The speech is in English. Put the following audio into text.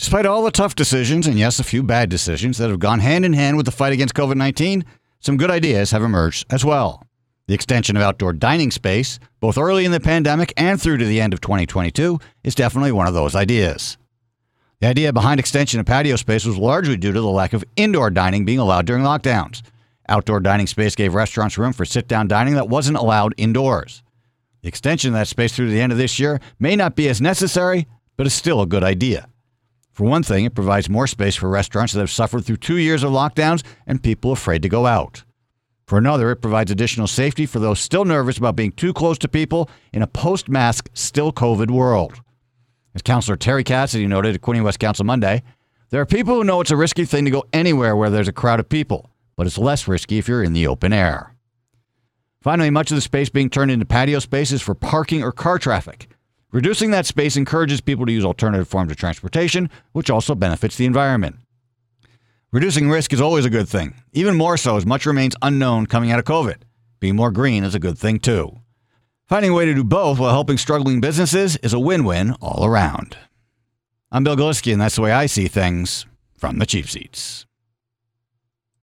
Despite all the tough decisions, and yes, a few bad decisions that have gone hand in hand with the fight against COVID 19, some good ideas have emerged as well. The extension of outdoor dining space, both early in the pandemic and through to the end of 2022, is definitely one of those ideas. The idea behind extension of patio space was largely due to the lack of indoor dining being allowed during lockdowns. Outdoor dining space gave restaurants room for sit down dining that wasn't allowed indoors. The extension of that space through the end of this year may not be as necessary, but is still a good idea. For one thing, it provides more space for restaurants that have suffered through two years of lockdowns and people afraid to go out. For another, it provides additional safety for those still nervous about being too close to people in a post mask, still COVID world. As Councillor Terry Cassidy noted at Quinte West Council Monday, there are people who know it's a risky thing to go anywhere where there's a crowd of people, but it's less risky if you're in the open air. Finally, much of the space being turned into patio spaces for parking or car traffic. Reducing that space encourages people to use alternative forms of transportation, which also benefits the environment. Reducing risk is always a good thing, even more so as much remains unknown coming out of COVID. Being more green is a good thing too. Finding a way to do both while helping struggling businesses is a win win all around. I'm Bill Glisky, and that's the way I see things from the cheap seats.